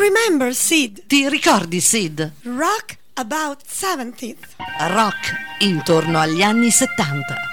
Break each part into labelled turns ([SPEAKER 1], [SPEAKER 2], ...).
[SPEAKER 1] remember, Sid?
[SPEAKER 2] Ti ricordi, Sid?
[SPEAKER 1] Rock about 70th.
[SPEAKER 2] Rock intorno agli anni 70.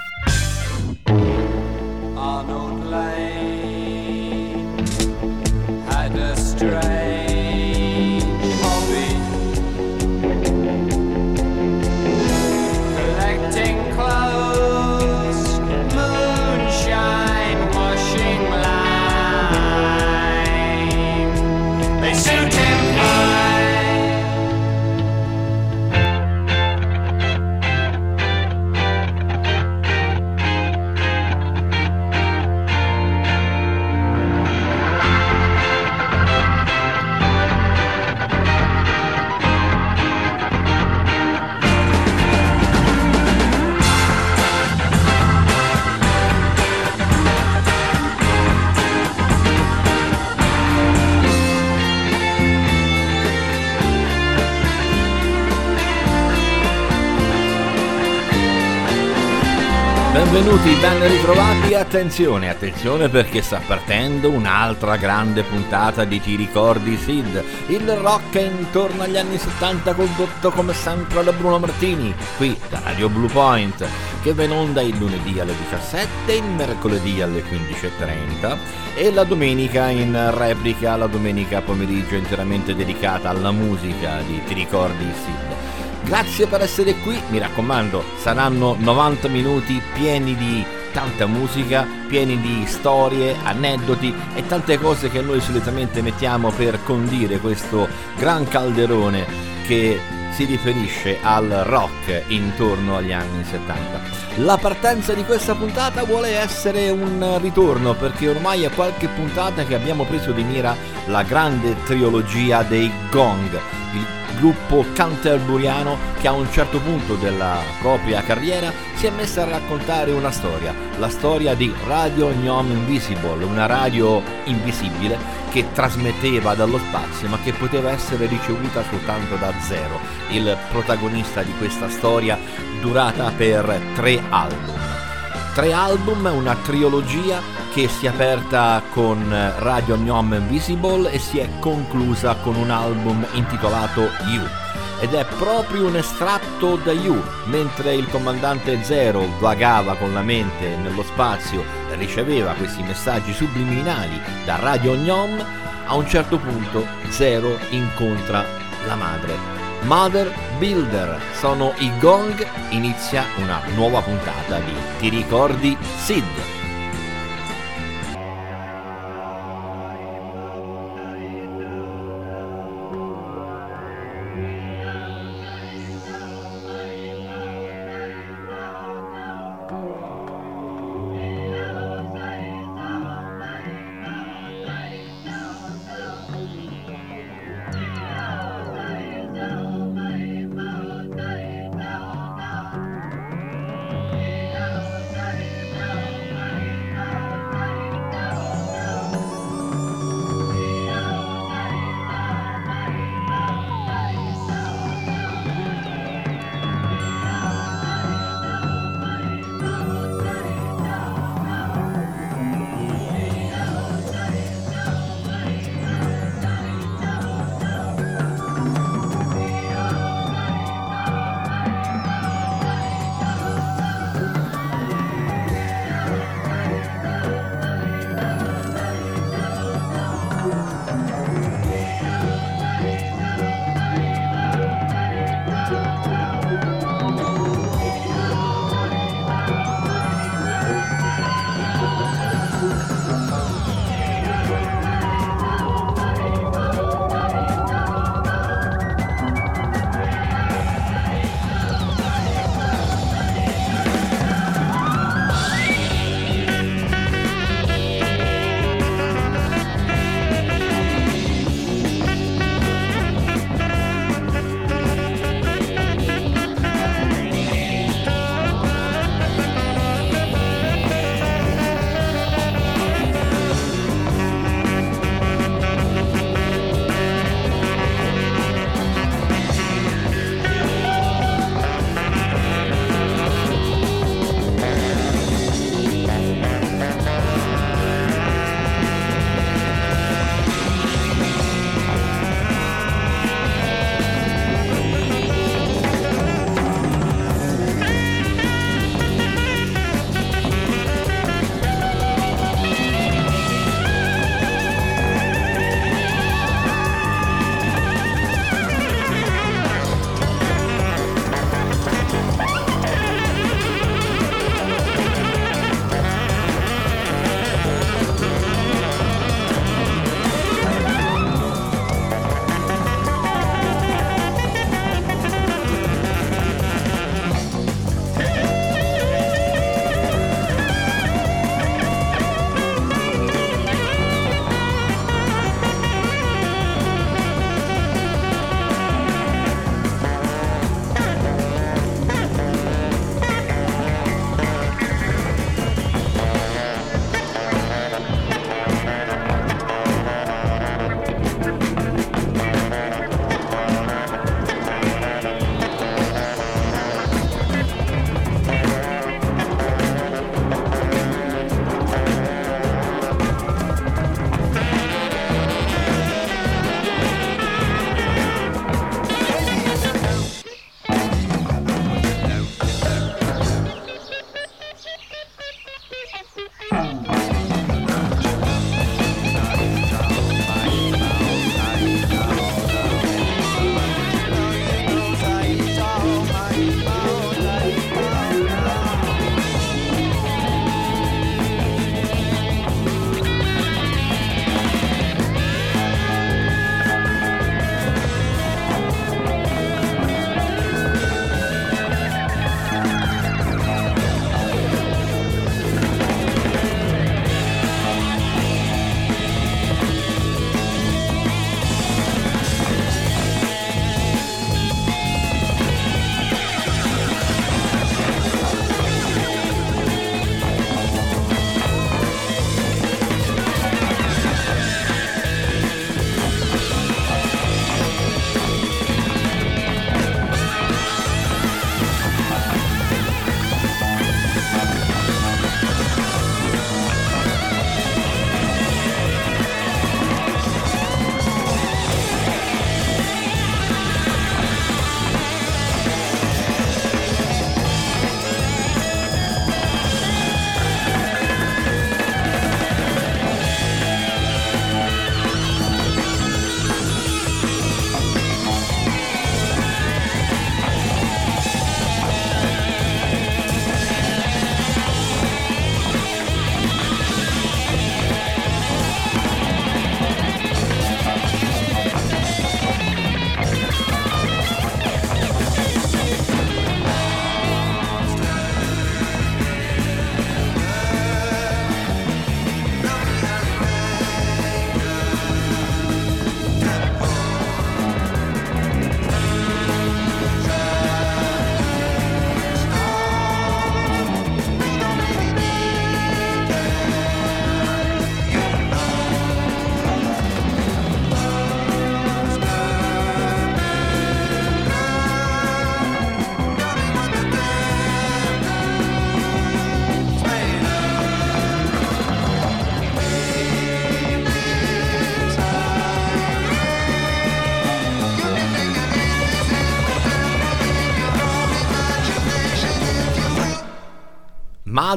[SPEAKER 3] Benvenuti, ben ritrovati, attenzione, attenzione perché sta partendo un'altra grande puntata di Ti ricordi Sid, il rock intorno agli anni 70 condotto come sempre da Bruno Martini, qui da Radio Blue Point, che va in onda il lunedì alle 17, il mercoledì alle 15.30 e la domenica in replica, la domenica pomeriggio interamente dedicata alla musica di Ti ricordi Sid. Grazie per essere qui, mi raccomando, saranno 90 minuti pieni di tanta musica, pieni di storie, aneddoti e tante cose che noi solitamente mettiamo per condire questo gran calderone che si riferisce al rock intorno agli anni 70. La partenza di questa puntata vuole essere un ritorno perché ormai è qualche puntata che abbiamo preso di mira la grande trilogia dei Gong, il gruppo canterburiano che a un certo punto della propria carriera si è messa a raccontare una storia, la storia di Radio Gnome Invisible, una radio invisibile che trasmetteva dallo spazio ma che poteva essere ricevuta soltanto da zero, il protagonista di questa storia durata per tre album. Tre album, una trilogia che si è aperta con Radio Gnome Invisible e si è conclusa con un album intitolato You. Ed è proprio un estratto da You, mentre il comandante Zero vagava con la mente nello spazio e riceveva questi messaggi subliminali da Radio Gnome, a un certo punto Zero incontra la madre Mother Builder sono i gong, inizia una nuova puntata di Ti ricordi Sid?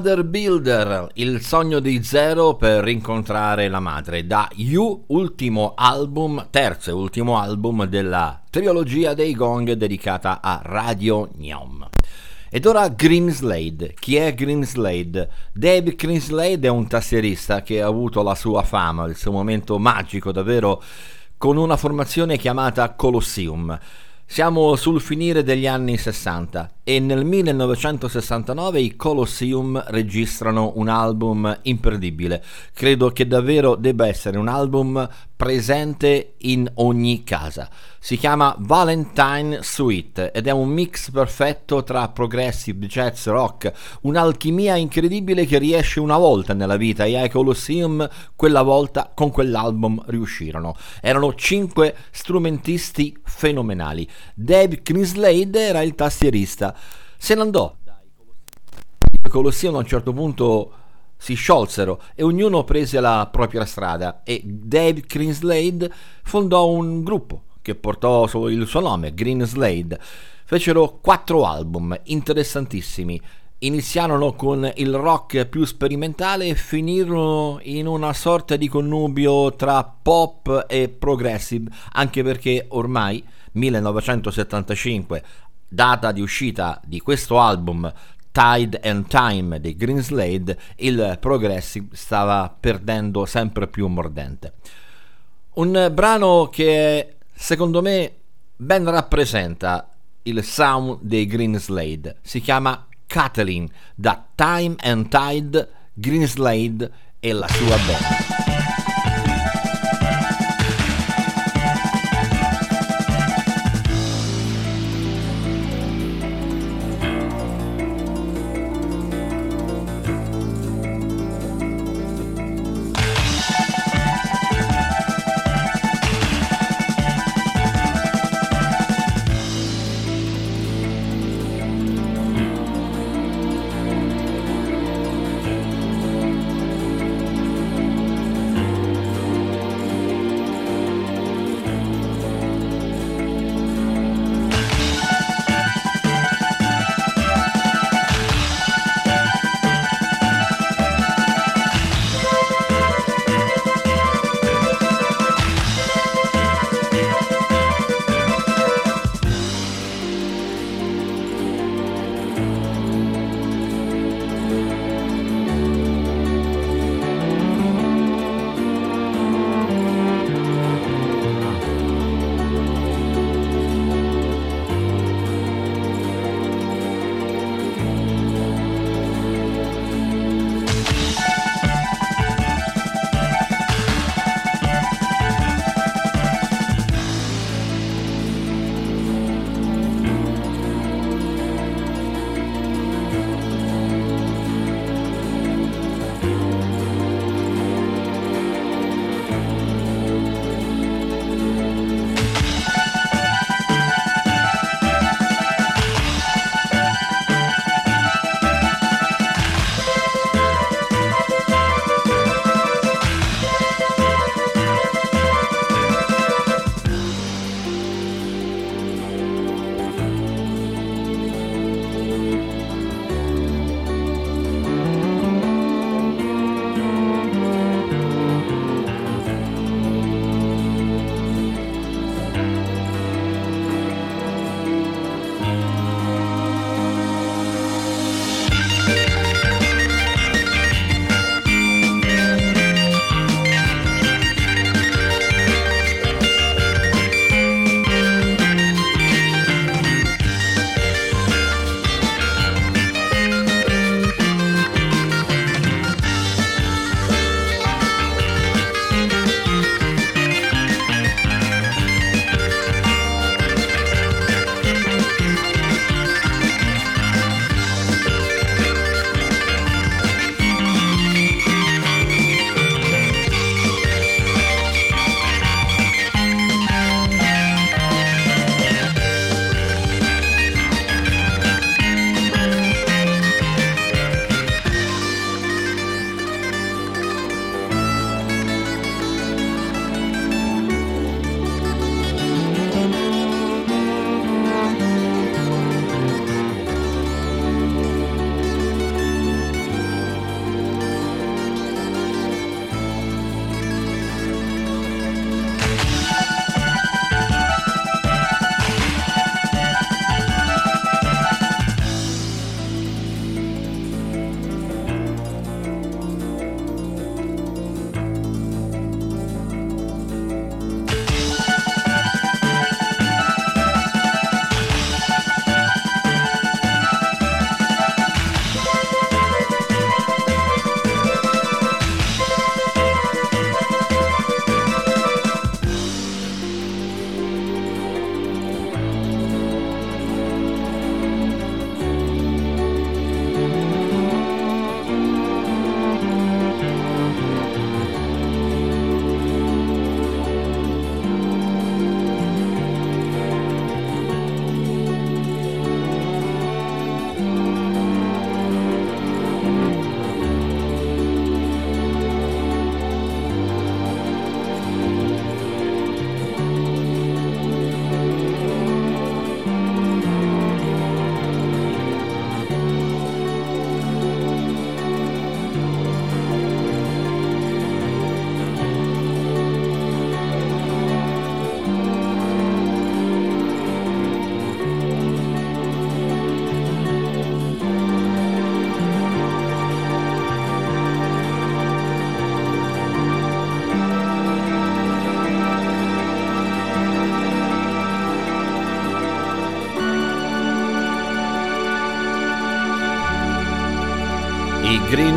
[SPEAKER 3] Mother Builder, il sogno di Zero per rincontrare la madre, da You, ultimo album, terzo e ultimo album della trilogia dei Gong dedicata a Radio Gnome. Ed ora Grimslade. Chi è Grimslade? Dave Grimslade è un tastierista che ha avuto la sua fama, il suo momento magico davvero con una formazione chiamata Colosseum. Siamo sul finire degli anni 60 e nel 1969 i Colosseum registrano un album imperdibile. Credo che davvero debba essere un album presente in ogni casa. Si chiama Valentine Suite ed è un mix perfetto tra progressive, jazz, rock, un'alchimia incredibile che riesce una volta nella vita e ai Colosseum quella volta con quell'album riuscirono. Erano cinque strumentisti fenomenali. Dave Kingslade era il tastierista. Se ne andò. I Colosseum a un certo punto si sciolsero e ognuno prese la propria strada e Dave Greenslade fondò un gruppo che portò il suo nome, Greenslade. Fecero quattro album interessantissimi. Iniziarono con il rock più sperimentale e finirono in una sorta di connubio tra pop e progressive, anche perché ormai 1975 data di uscita di questo album Tide and Time di Greenslade, il progressive stava perdendo sempre più mordente. Un brano che secondo me ben rappresenta il sound dei Greenslade, si chiama Kathleen da Time and Tide, Greenslade e la sua band.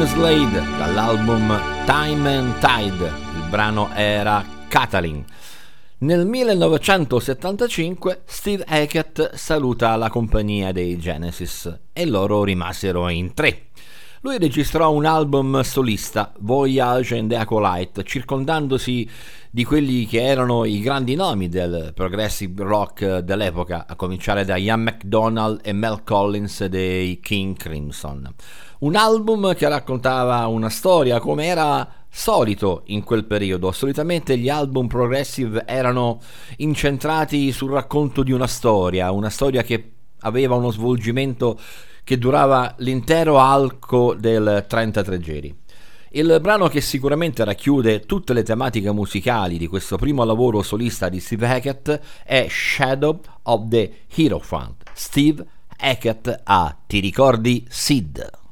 [SPEAKER 4] Slade dall'album Time and Tide, il brano era Catalin. Nel 1975 Steve Hackett saluta la compagnia dei Genesis e loro rimasero in tre. Lui registrò un album solista, Voyage and Acolyte, circondandosi di quelli che erano i grandi nomi del progressive rock dell'epoca, a cominciare da Ian McDonald e Mel Collins dei King Crimson. Un album che raccontava una storia come era solito in quel periodo. Solitamente gli album progressive erano incentrati sul racconto di una storia, una storia che aveva uno svolgimento che durava l'intero alco del 33 giri. Il brano che sicuramente racchiude tutte le tematiche musicali di questo primo lavoro solista di Steve Hackett è Shadow of the Hierophant. Steve Hackett a Ti ricordi Sid?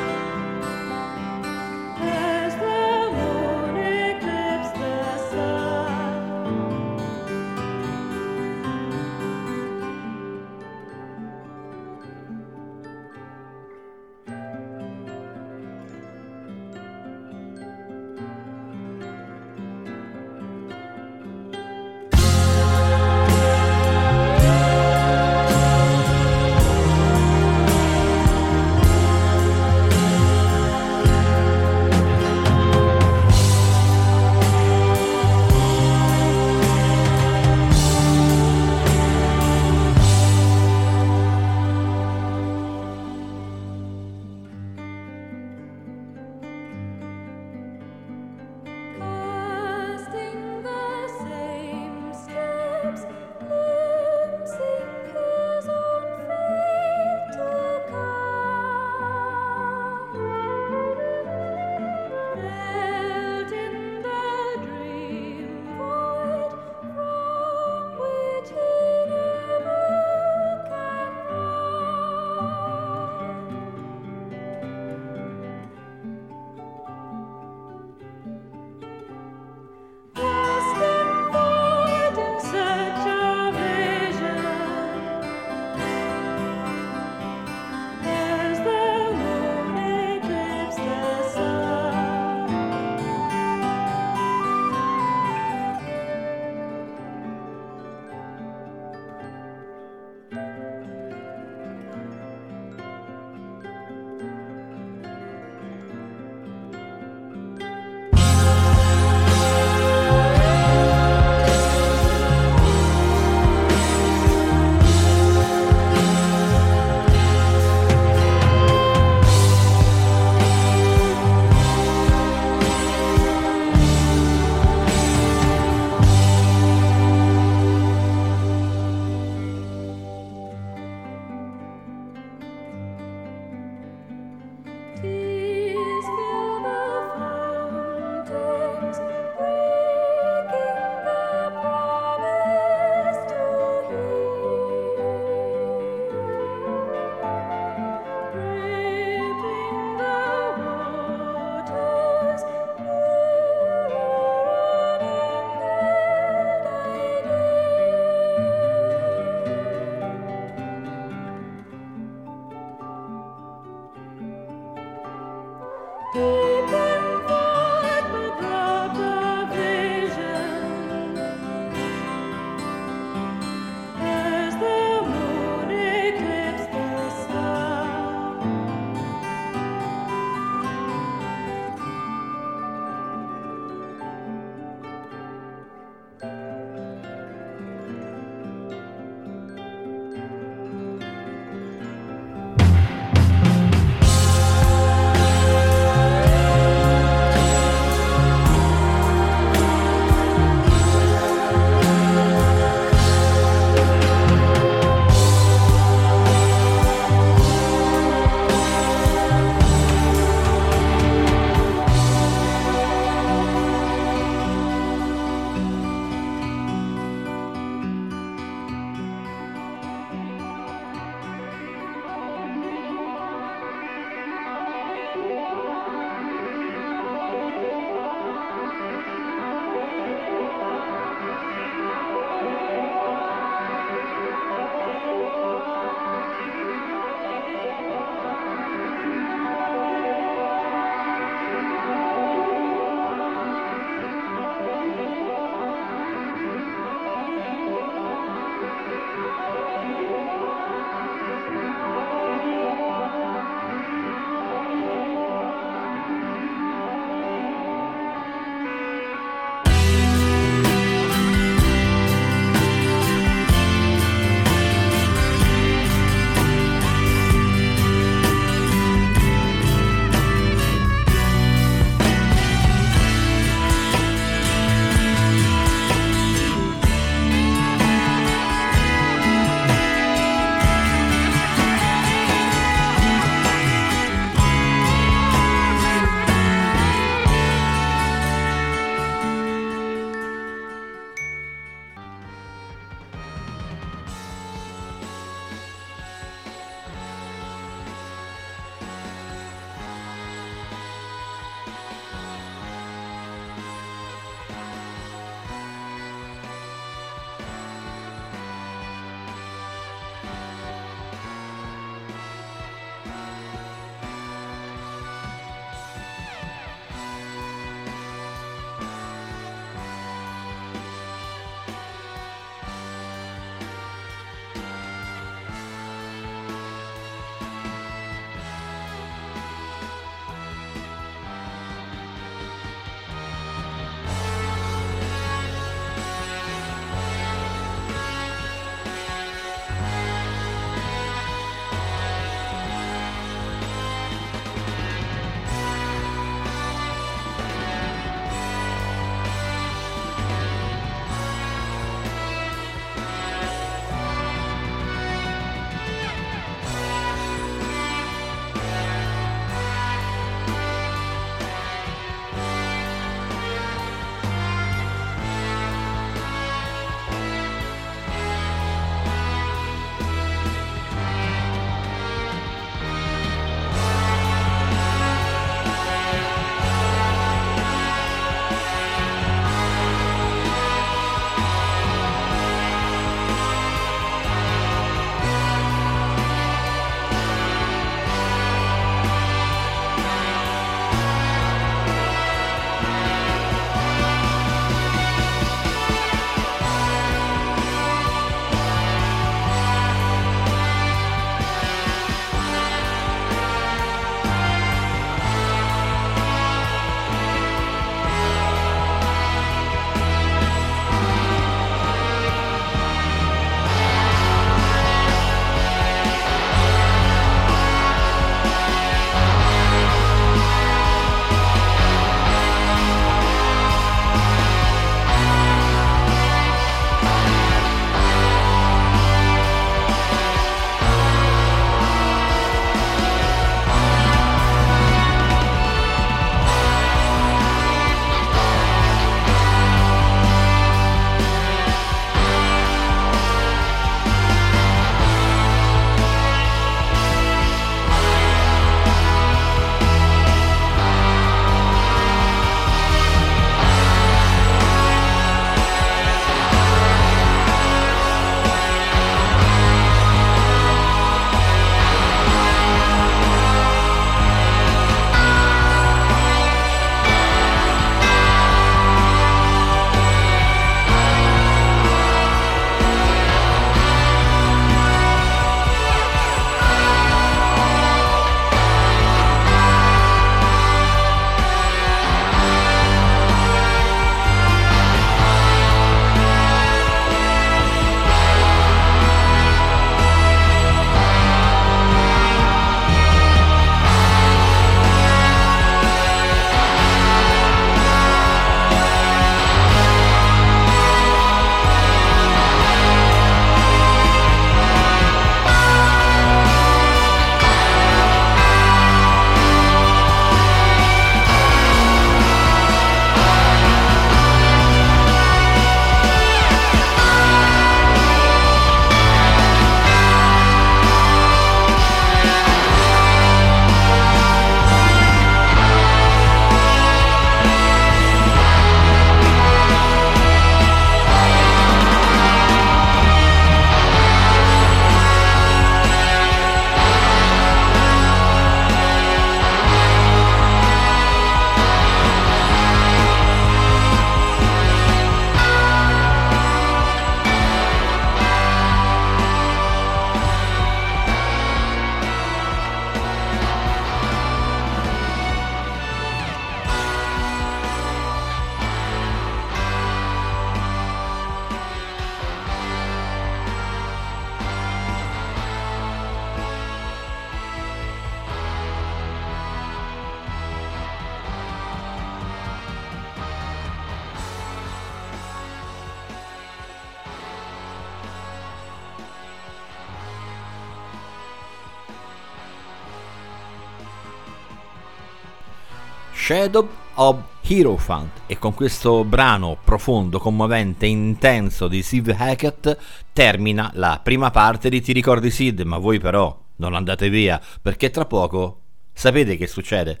[SPEAKER 4] Shadow of Hierophant e con questo brano profondo, commovente, intenso di Steve Hackett termina la prima parte di Ti ricordi Sid, ma voi però non andate via perché tra poco sapete che succede?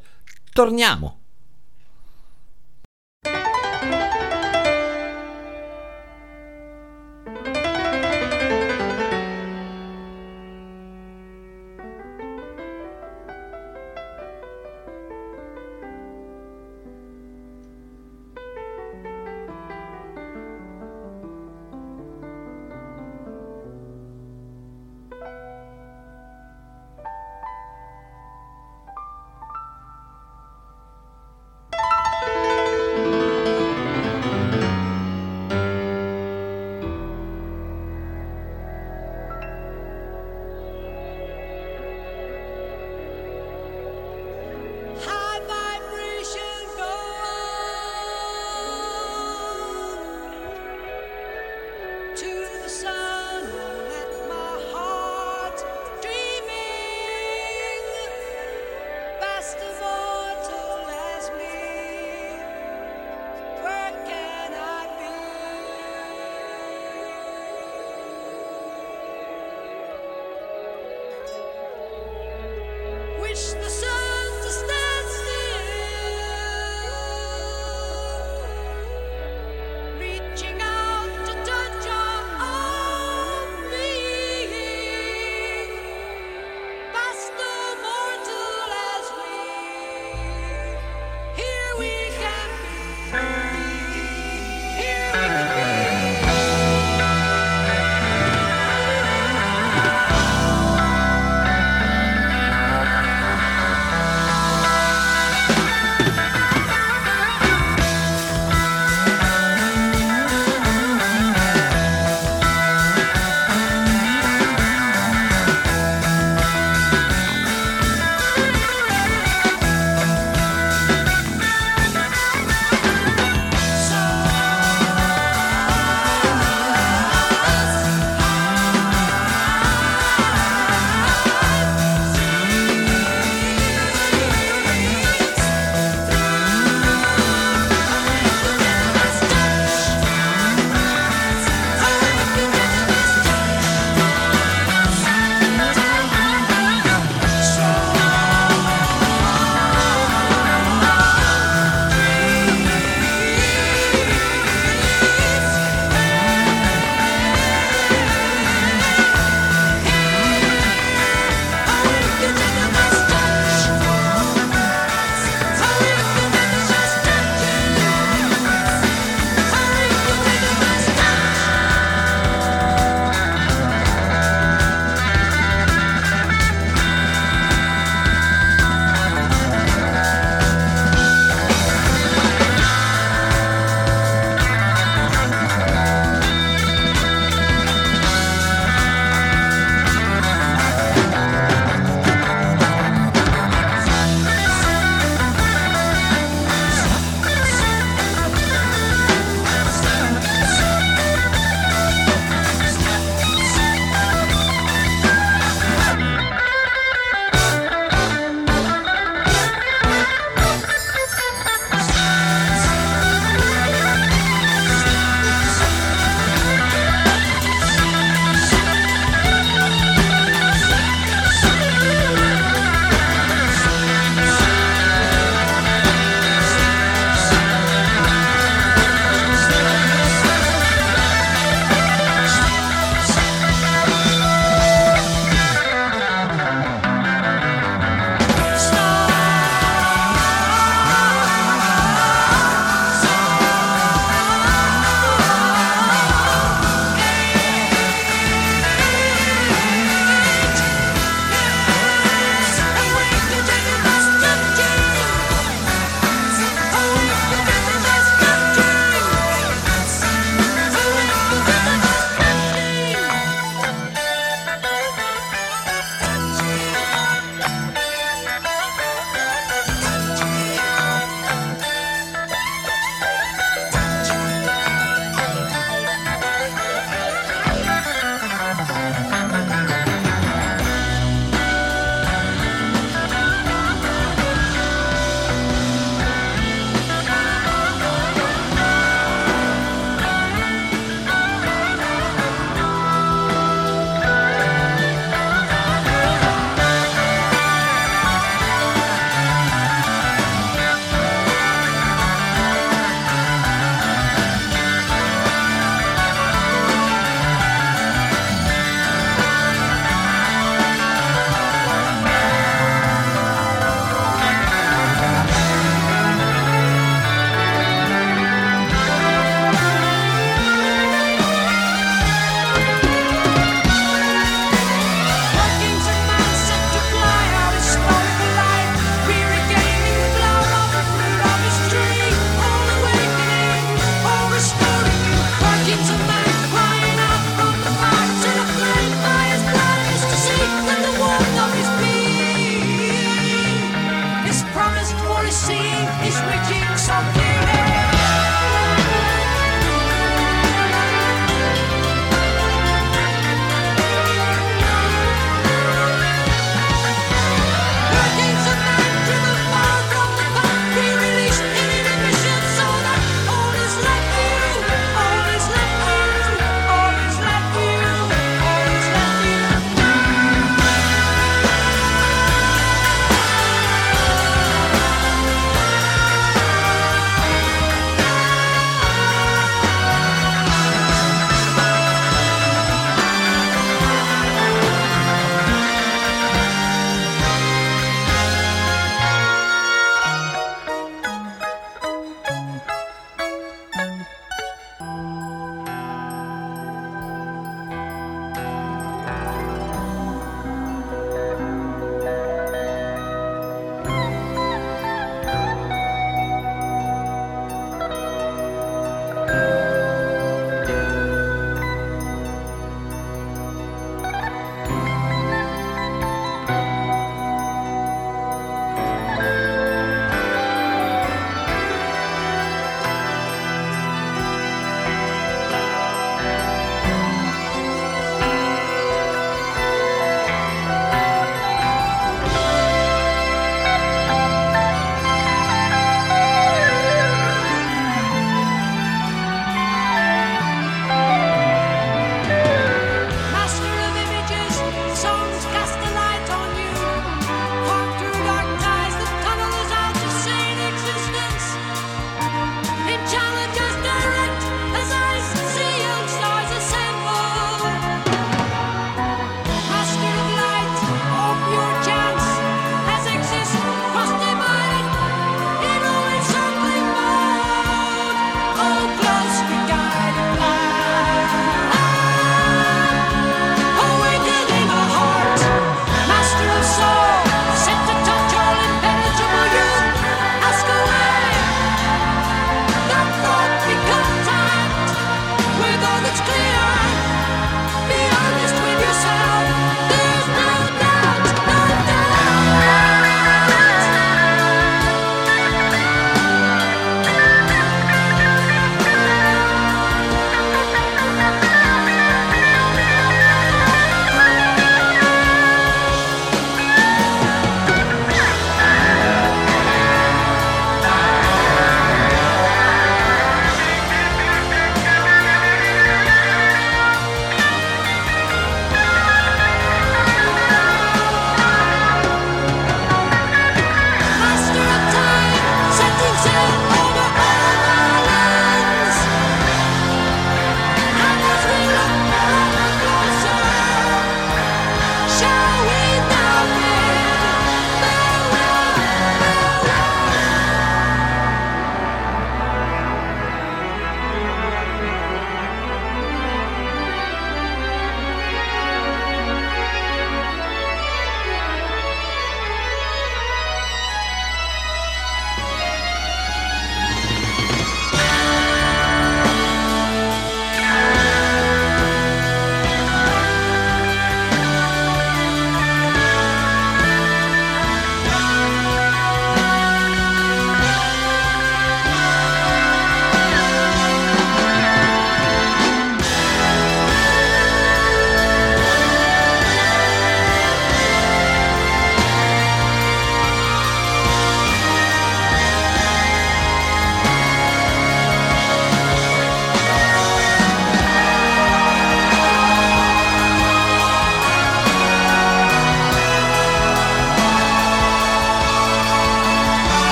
[SPEAKER 4] Torniamo!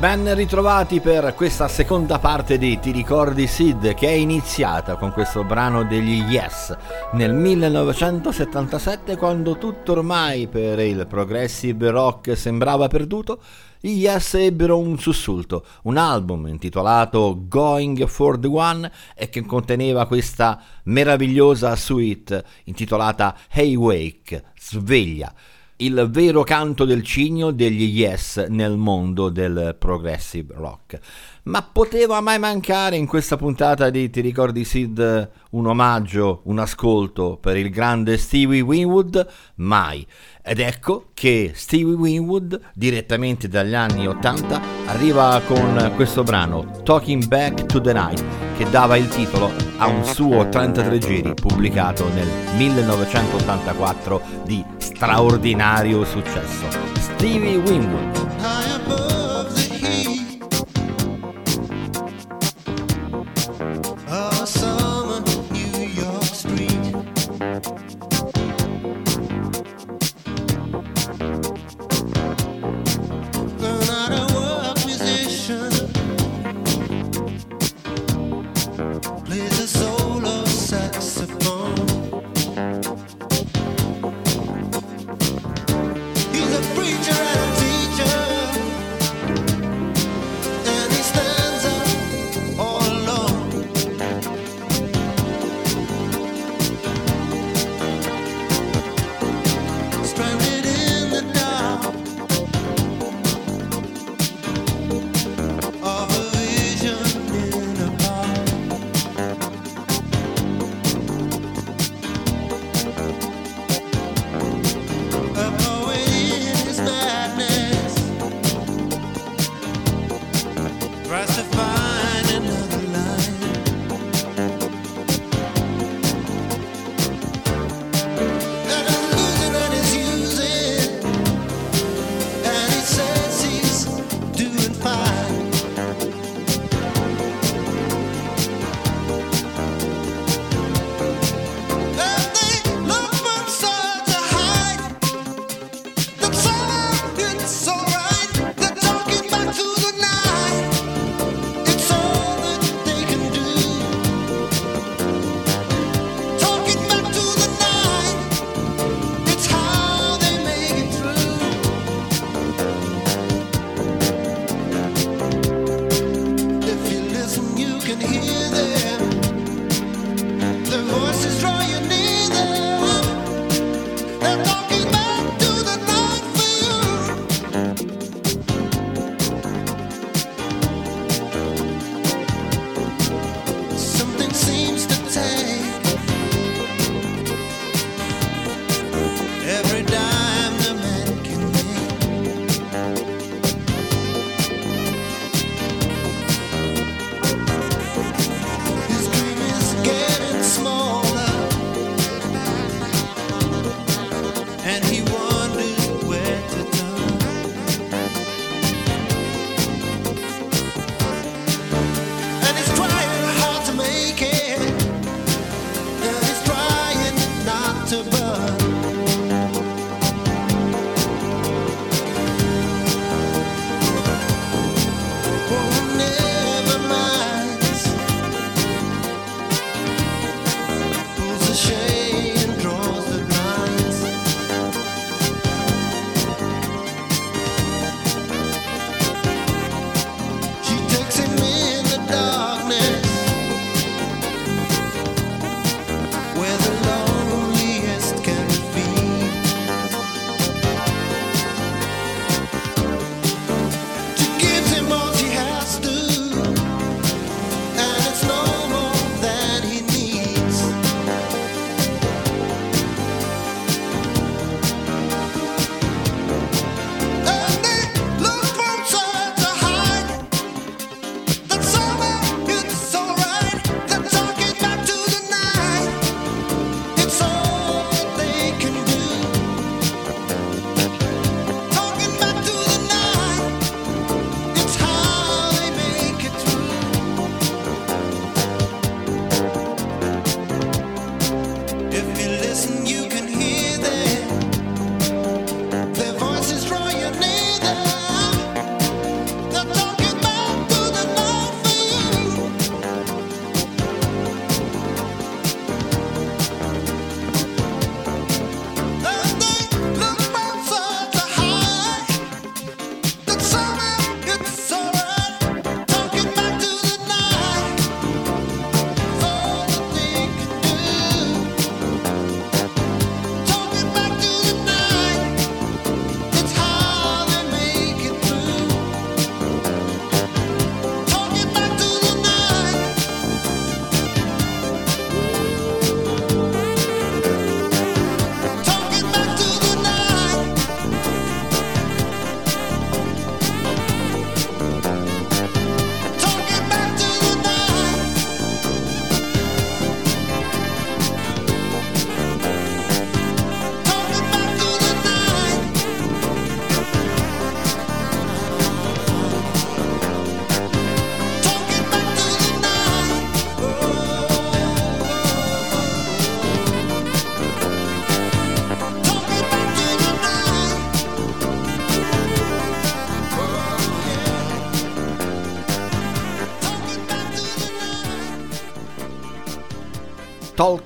[SPEAKER 3] Ben ritrovati per questa seconda parte di Ti ricordi Sid che è iniziata con questo brano degli Yes nel 1977 quando tutto ormai per il progressive rock sembrava perduto. Gli Yes ebbero un sussulto, un album intitolato Going for the One e che conteneva questa meravigliosa suite intitolata Hey Wake, sveglia il vero canto del cigno degli Yes nel mondo del progressive rock. Ma poteva mai mancare in questa puntata di Ti ricordi Sid un omaggio, un ascolto per il grande Stevie Winwood? Mai. Ed ecco che Stevie Winwood, direttamente dagli anni 80, arriva con questo brano, Talking Back to the Night, che dava il titolo a un suo 33 giri pubblicato nel 1984 di straordinario successo. Stevie Winwood.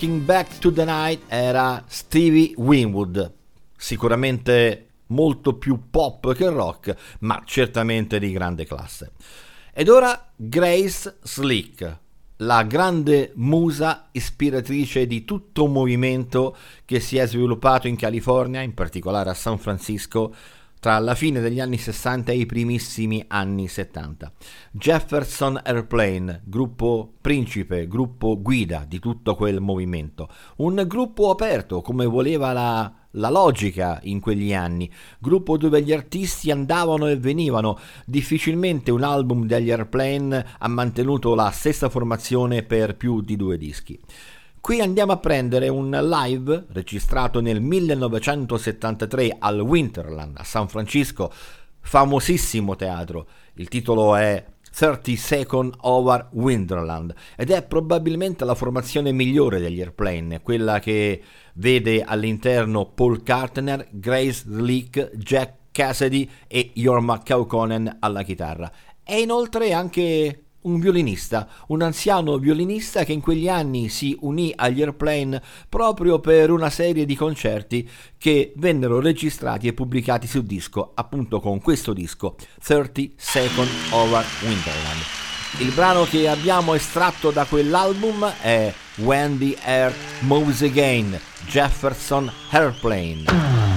[SPEAKER 3] Talking Back to the Night era Stevie Winwood, sicuramente molto più pop che rock, ma certamente di grande classe. Ed ora Grace Slick, la grande musa ispiratrice di tutto un movimento che si è sviluppato in California, in particolare a San Francisco, tra la fine degli anni 60 e i primissimi anni 70. Jefferson Airplane, gruppo principe, gruppo guida di tutto quel movimento. Un gruppo aperto, come voleva la, la logica in quegli anni. Gruppo dove gli artisti andavano e venivano. Difficilmente un album degli Airplane ha mantenuto la stessa formazione per più di due dischi. Qui andiamo a prendere un live registrato nel 1973 al Winterland a San Francisco, famosissimo teatro. Il titolo è 30 Second Over Winterland ed è probabilmente la formazione migliore degli Airplane, quella che vede all'interno Paul Kartner, Grace Slick, Jack Cassidy e Jorma Kaukonen alla chitarra. E inoltre anche un violinista, un anziano violinista che in quegli anni si unì agli Airplane proprio per una serie di concerti che vennero registrati e pubblicati su disco, appunto con questo disco, 30 Second Over Winterland. Il brano che abbiamo estratto da quell'album è When the Earth Moves Again, Jefferson Airplane.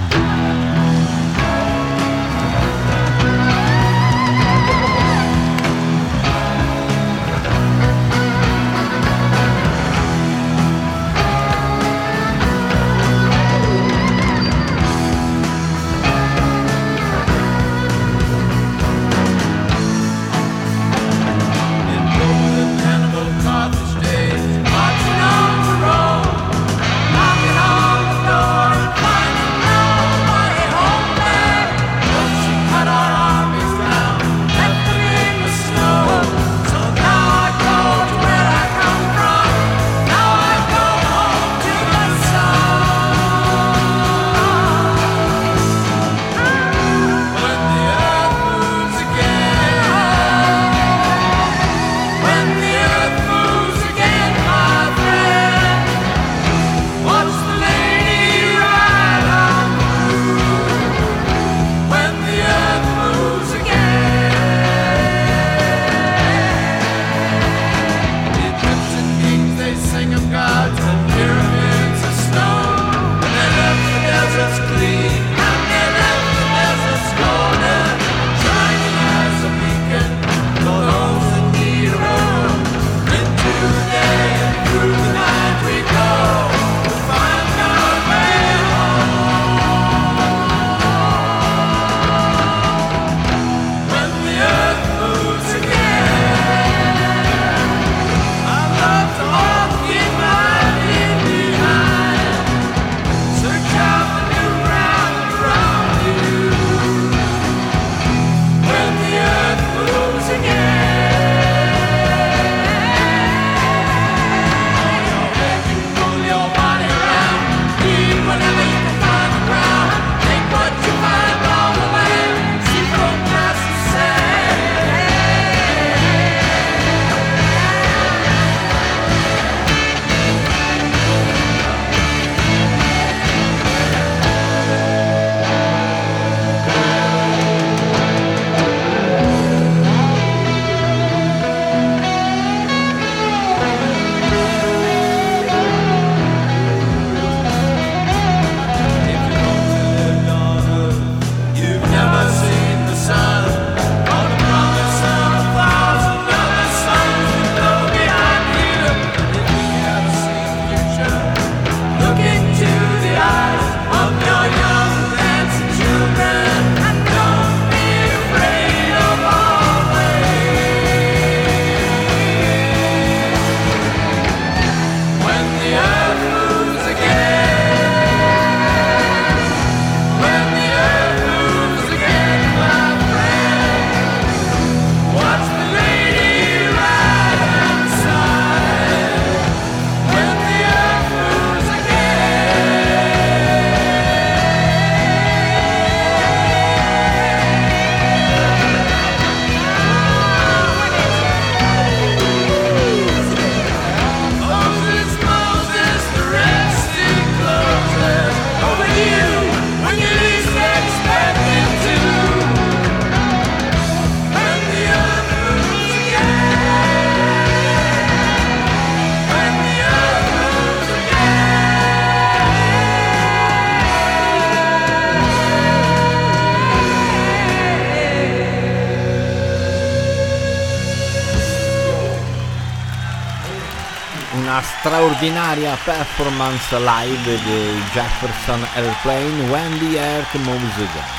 [SPEAKER 3] Straordinaria performance live dei Jefferson Airplane When the Earth Moves Again.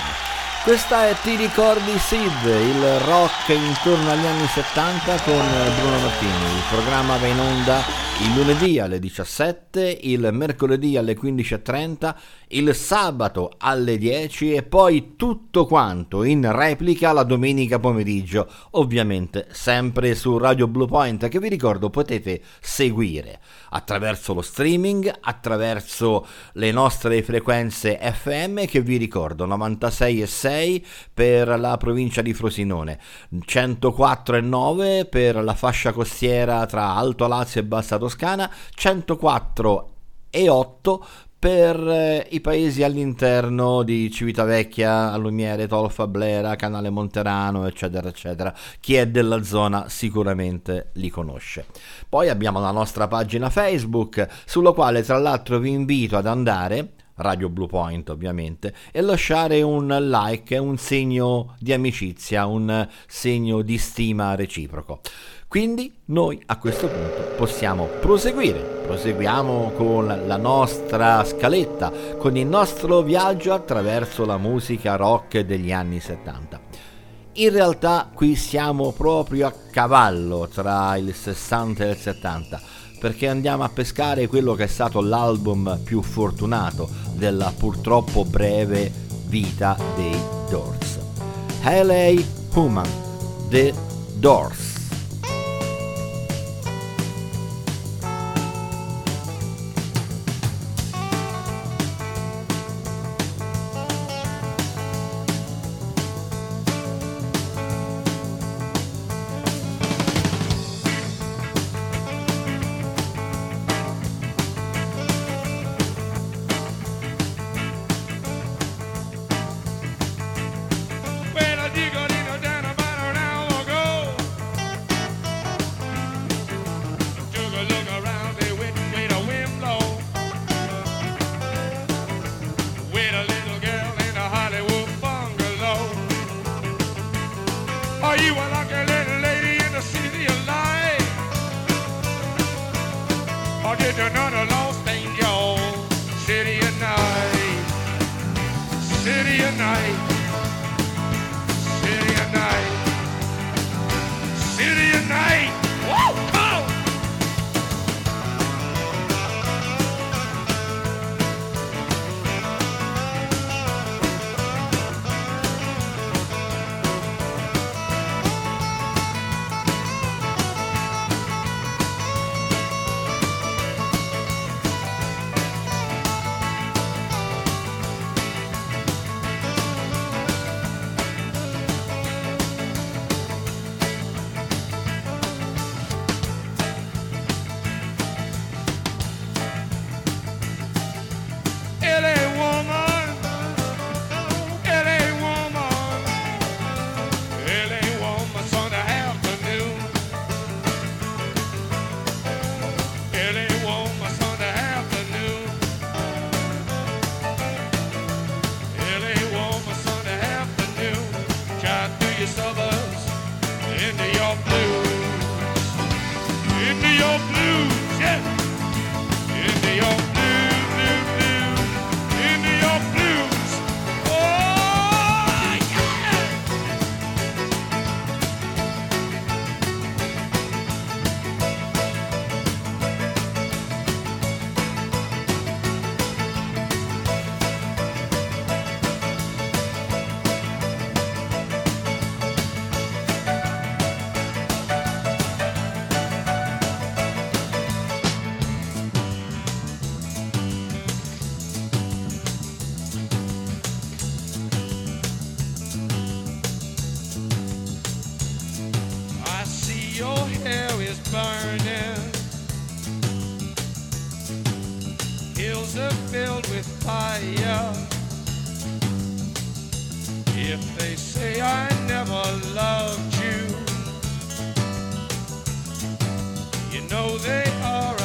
[SPEAKER 3] Questa è Ti ricordi Sid, il rock intorno agli anni 70 con Bruno Martini. Il programma va in onda il lunedì alle 17, il mercoledì alle 15.30, il sabato alle 10 e poi tutto quanto in replica la domenica pomeriggio, ovviamente sempre su Radio Blue Point che vi ricordo potete seguire attraverso lo streaming, attraverso le nostre frequenze FM che vi ricordo 96 e 6 per la provincia di Frosinone, 104 e 9 per la fascia costiera tra Alto Lazio e Bassa Toscana, 104 e 8 per eh, i paesi all'interno di Civitavecchia, Allumiere, Tolfa, Blera, Canale Monterano, eccetera, eccetera. Chi è della zona sicuramente li conosce. Poi abbiamo la nostra pagina Facebook, sulla quale tra l'altro vi invito ad andare. Radio Blue Point ovviamente, e lasciare un like, un segno di amicizia, un segno di stima reciproco. Quindi noi a questo punto possiamo proseguire, proseguiamo con la nostra scaletta, con il nostro viaggio attraverso la musica rock degli anni 70. In realtà qui siamo proprio a cavallo tra il 60 e il 70 perché andiamo a pescare quello che è stato l'album più fortunato della purtroppo breve vita dei Doors. LA Human, The Doors.
[SPEAKER 5] Burning. Hills are filled with fire. If they say I never loved you, you know they are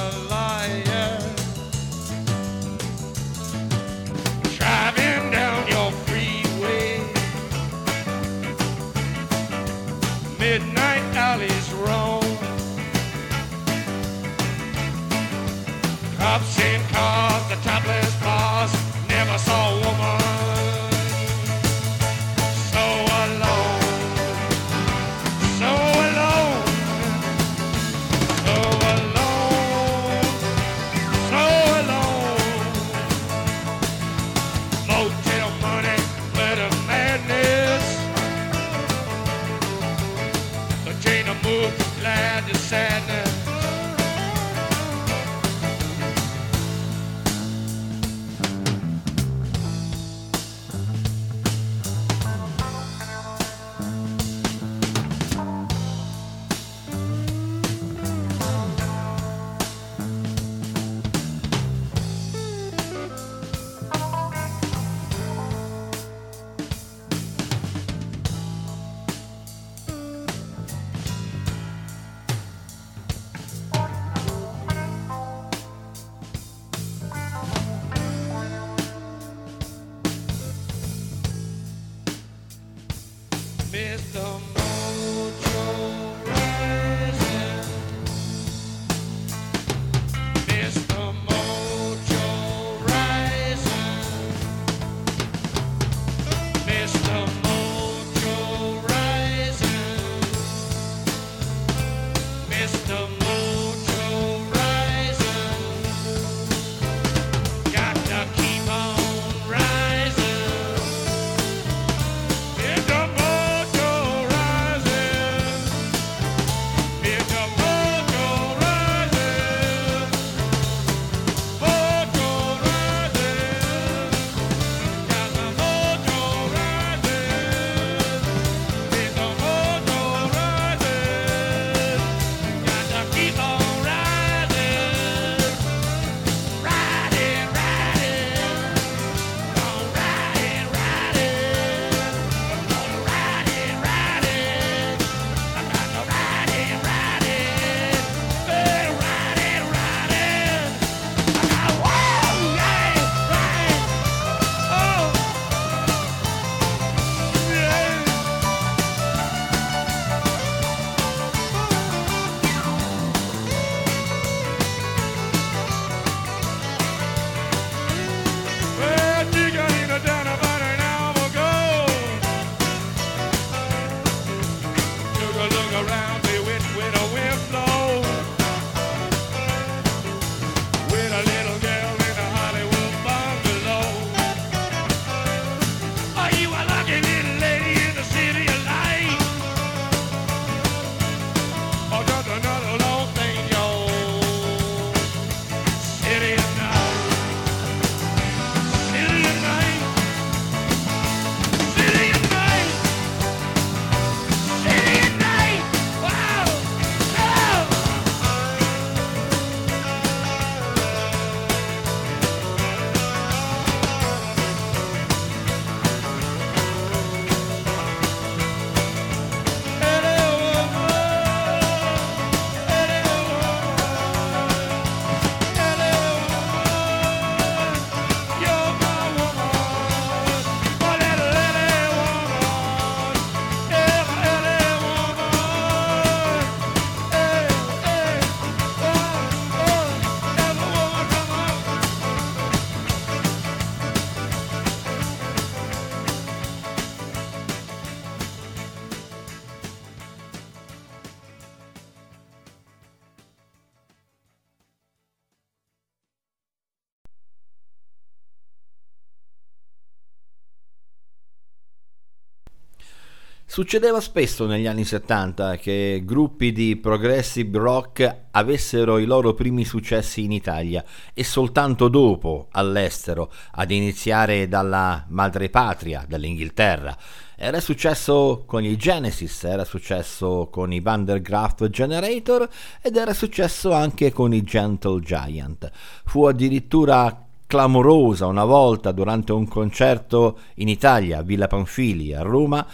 [SPEAKER 3] Succedeva spesso negli anni 70 che gruppi di progressive rock avessero i loro primi successi in Italia e soltanto dopo all'estero, ad iniziare dalla madrepatria, dall'Inghilterra. Era successo con i Genesis, era successo con i Vandergraaf Generator ed era successo anche con i Gentle Giant. Fu addirittura clamorosa una volta durante un concerto in Italia, a Villa Panfili, a Roma,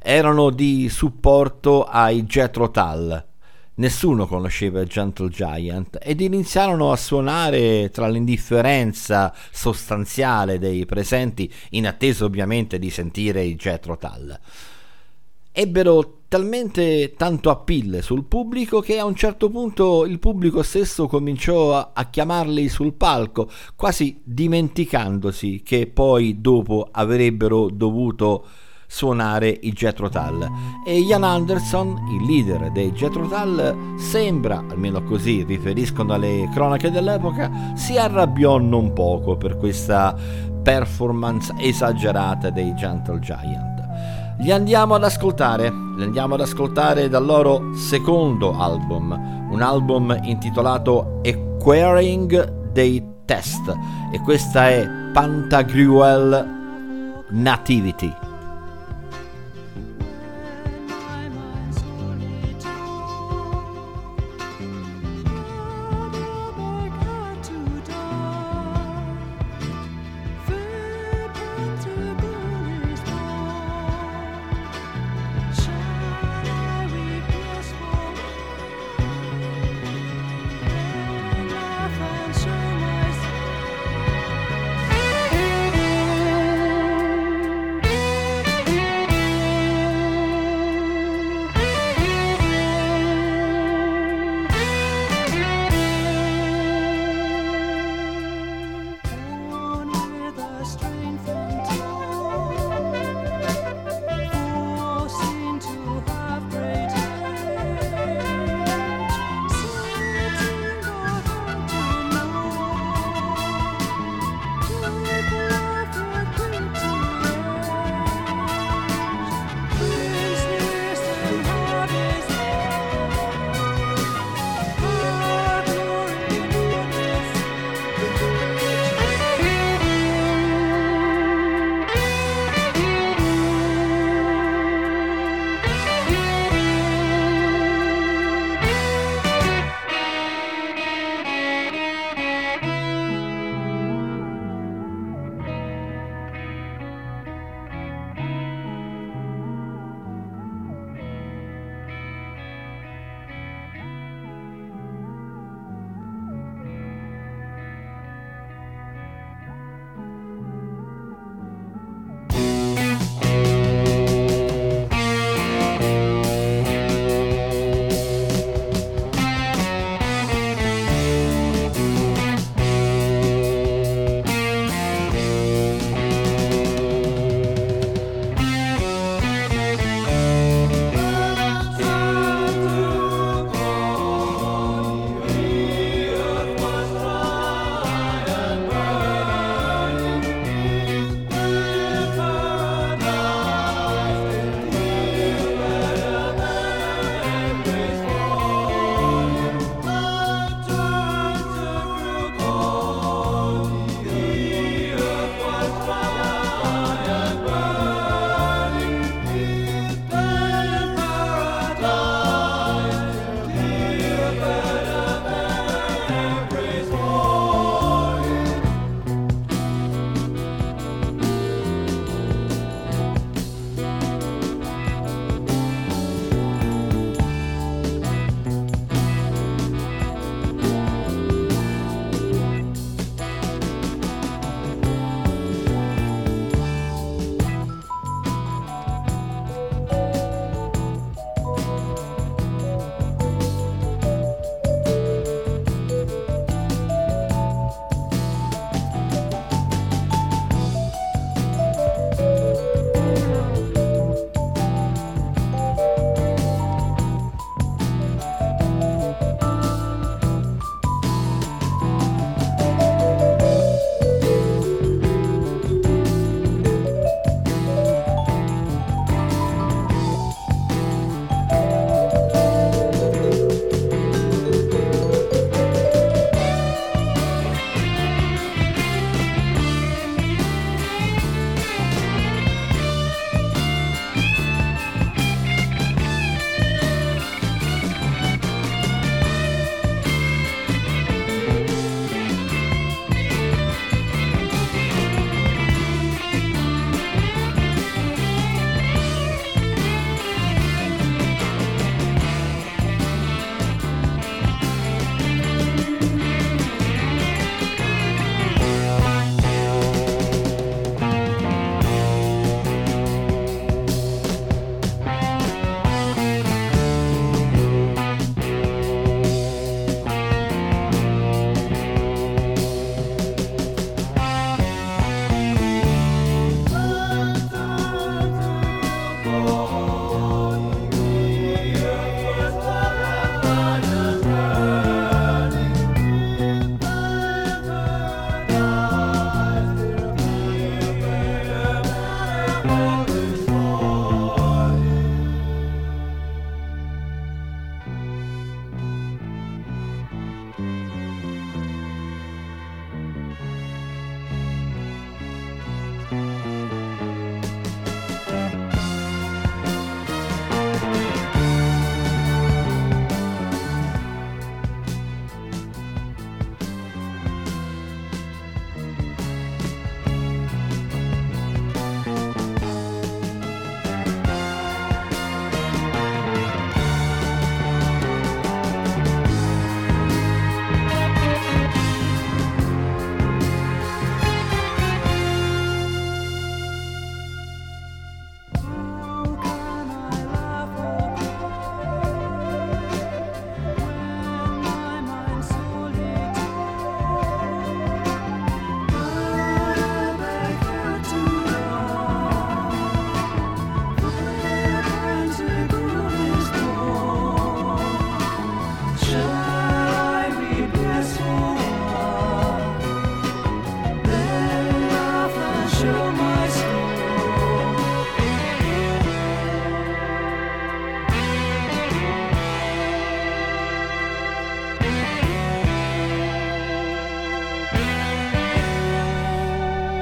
[SPEAKER 3] erano di supporto ai Jethro Tull. Nessuno conosceva Gentle Giant ed iniziarono a suonare tra l'indifferenza sostanziale dei presenti, in attesa ovviamente di sentire i Jethro Tull. ebbero talmente tanto appeal sul pubblico che a un certo punto il pubblico stesso cominciò a, a chiamarli sul palco, quasi dimenticandosi che poi dopo avrebbero dovuto suonare i Jethro Tull e Ian Anderson, il leader dei Jethro Tull, sembra, almeno così riferiscono le cronache dell'epoca, si arrabbiò non poco per questa performance esagerata dei Gentle Giant. Li andiamo ad ascoltare, li andiamo ad ascoltare dal loro secondo album, un album intitolato Acquiring dei Test e questa è Pantagruel Nativity.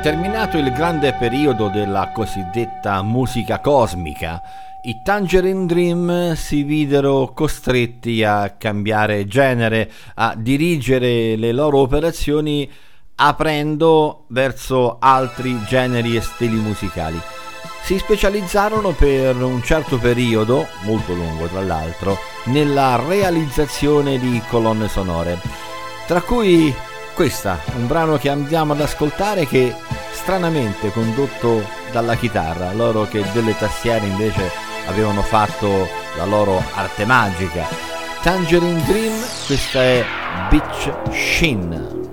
[SPEAKER 3] Terminato il grande periodo della cosiddetta musica cosmica, i Tangerine Dream si videro costretti a cambiare genere, a dirigere le loro operazioni aprendo verso altri generi e stili musicali. Si specializzarono per un certo periodo, molto lungo tra l'altro, nella realizzazione di colonne sonore, tra cui questa, un brano che andiamo ad ascoltare che stranamente condotto dalla chitarra, loro che delle tastiere invece avevano fatto la loro arte magica. Tangerine Dream, questa è Beach Shin.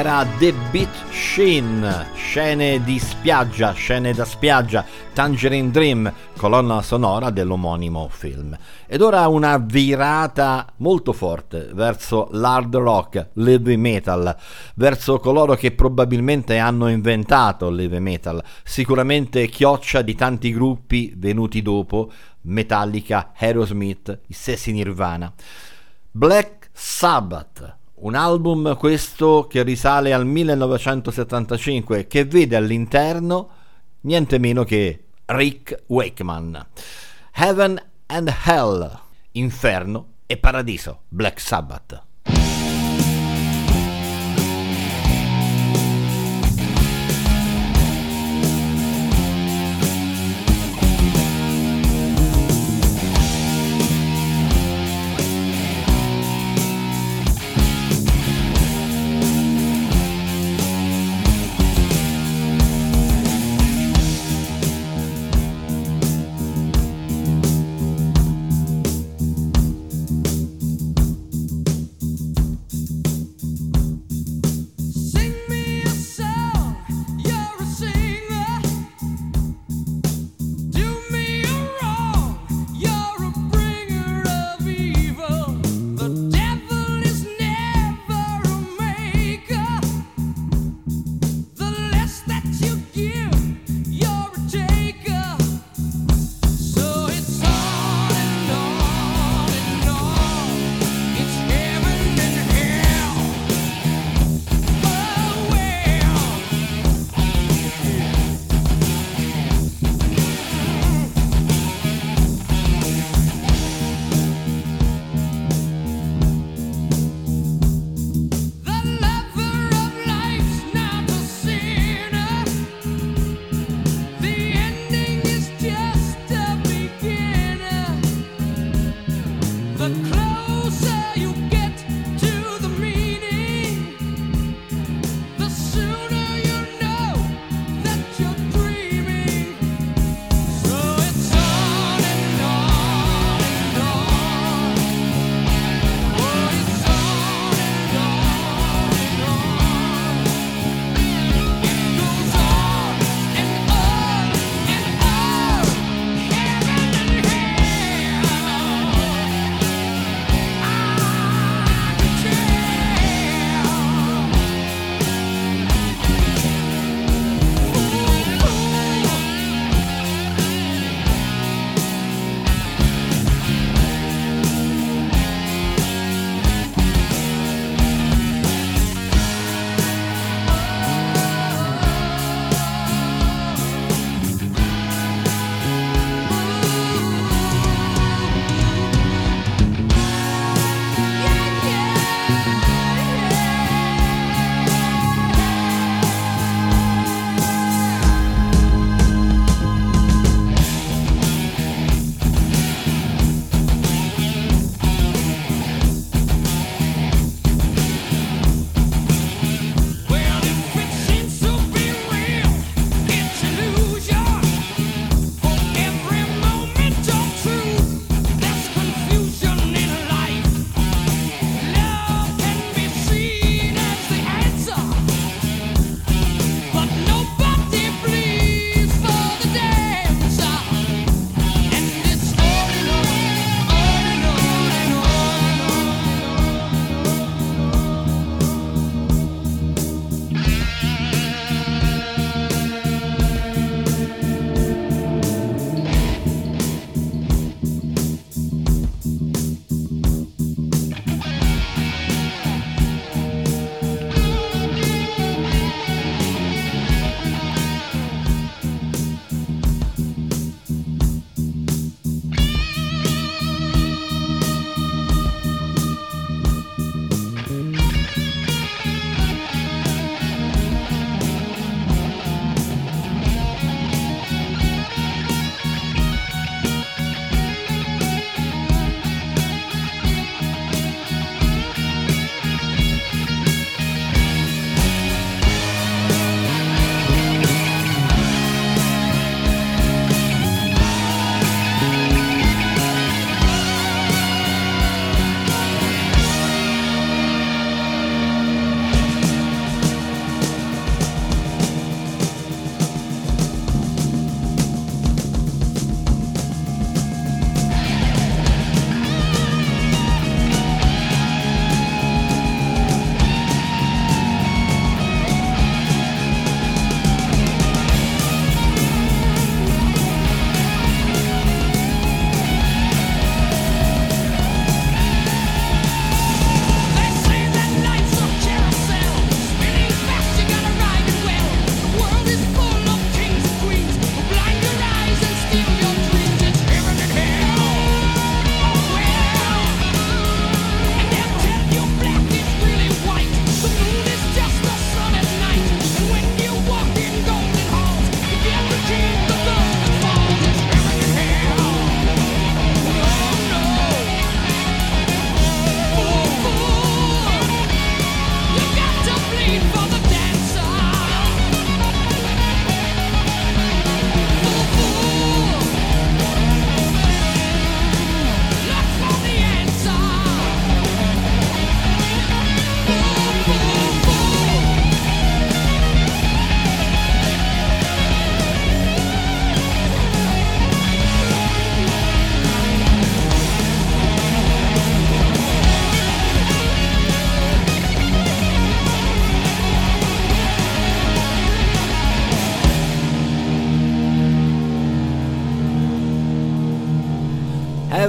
[SPEAKER 3] Era The Beach Sheen, scene di spiaggia, scene da spiaggia, Tangerine Dream, colonna sonora dell'omonimo film. Ed ora una virata molto forte verso l'hard rock, l'heavy metal, verso coloro che probabilmente hanno inventato l'heavy metal, sicuramente chioccia di tanti gruppi venuti dopo, Metallica, Aerosmith, i stessi Nirvana. Black Sabbath, un album questo che risale al 1975 che vede all'interno niente meno che Rick Wakeman. Heaven and Hell, Inferno e Paradiso, Black Sabbath.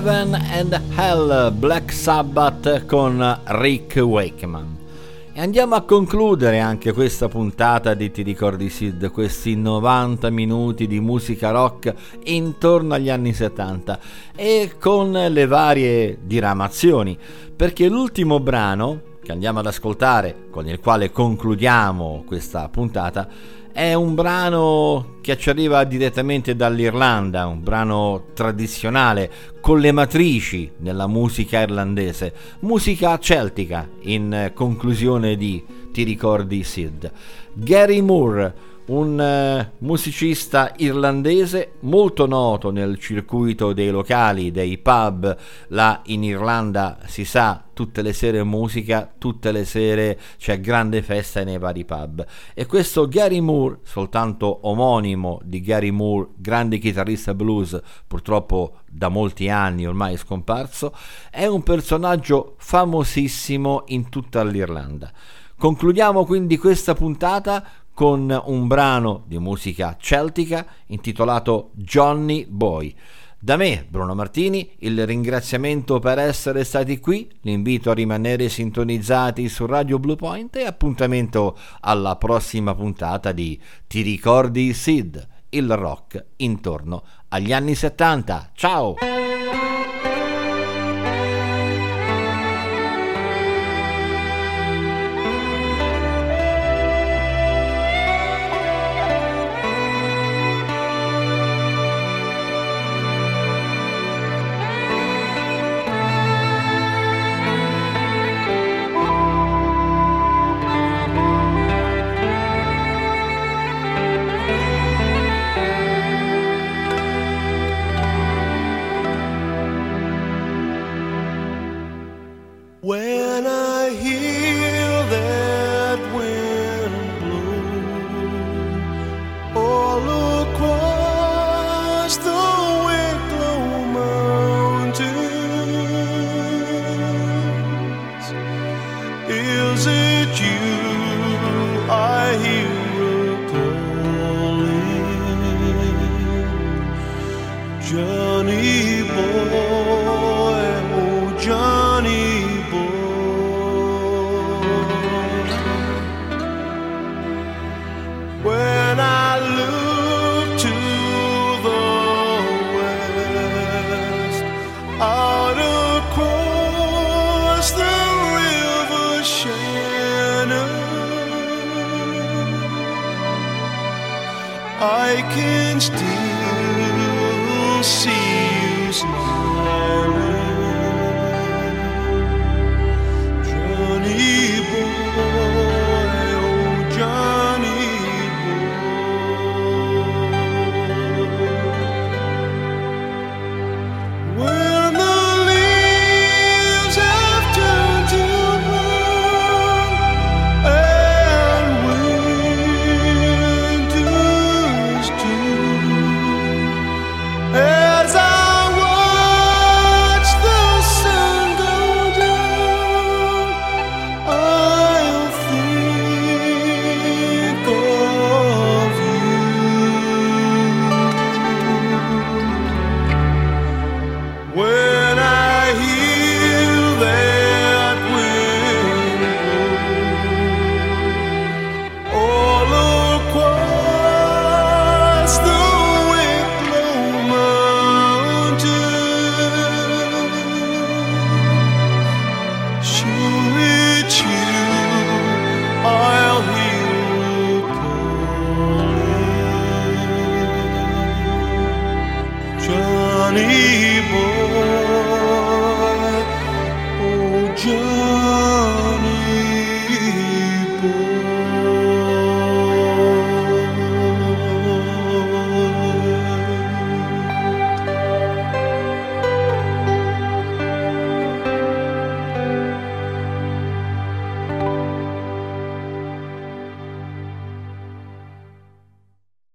[SPEAKER 3] Heaven and Hell Black Sabbath con Rick Wakeman. E andiamo a concludere anche questa puntata di Ti ricordi Sid, questi 90 minuti di musica rock intorno agli anni 70 e con le varie diramazioni, perché l'ultimo brano che andiamo ad ascoltare, con il quale concludiamo questa puntata, è un brano che ci arriva direttamente dall'Irlanda, un brano tradizionale con le matrici nella musica irlandese, musica celtica in conclusione di Ti ricordi Sid. Gary Moore, un eh, musicista irlandese molto noto nel circuito dei locali, dei pub, là in Irlanda si sa tutte le sere musica, tutte le sere c'è grande festa nei vari pub. E questo Gary Moore, soltanto omonimo di Gary Moore, grande chitarrista blues, purtroppo da molti anni ormai scomparso, è un personaggio famosissimo in tutta l'Irlanda. Concludiamo quindi questa puntata con un brano di musica celtica intitolato Johnny Boy. Da me, Bruno Martini, il ringraziamento per essere stati qui, l'invito a rimanere sintonizzati su Radio Blue Point e appuntamento alla prossima puntata di Ti ricordi Sid, il rock intorno agli anni 70. Ciao!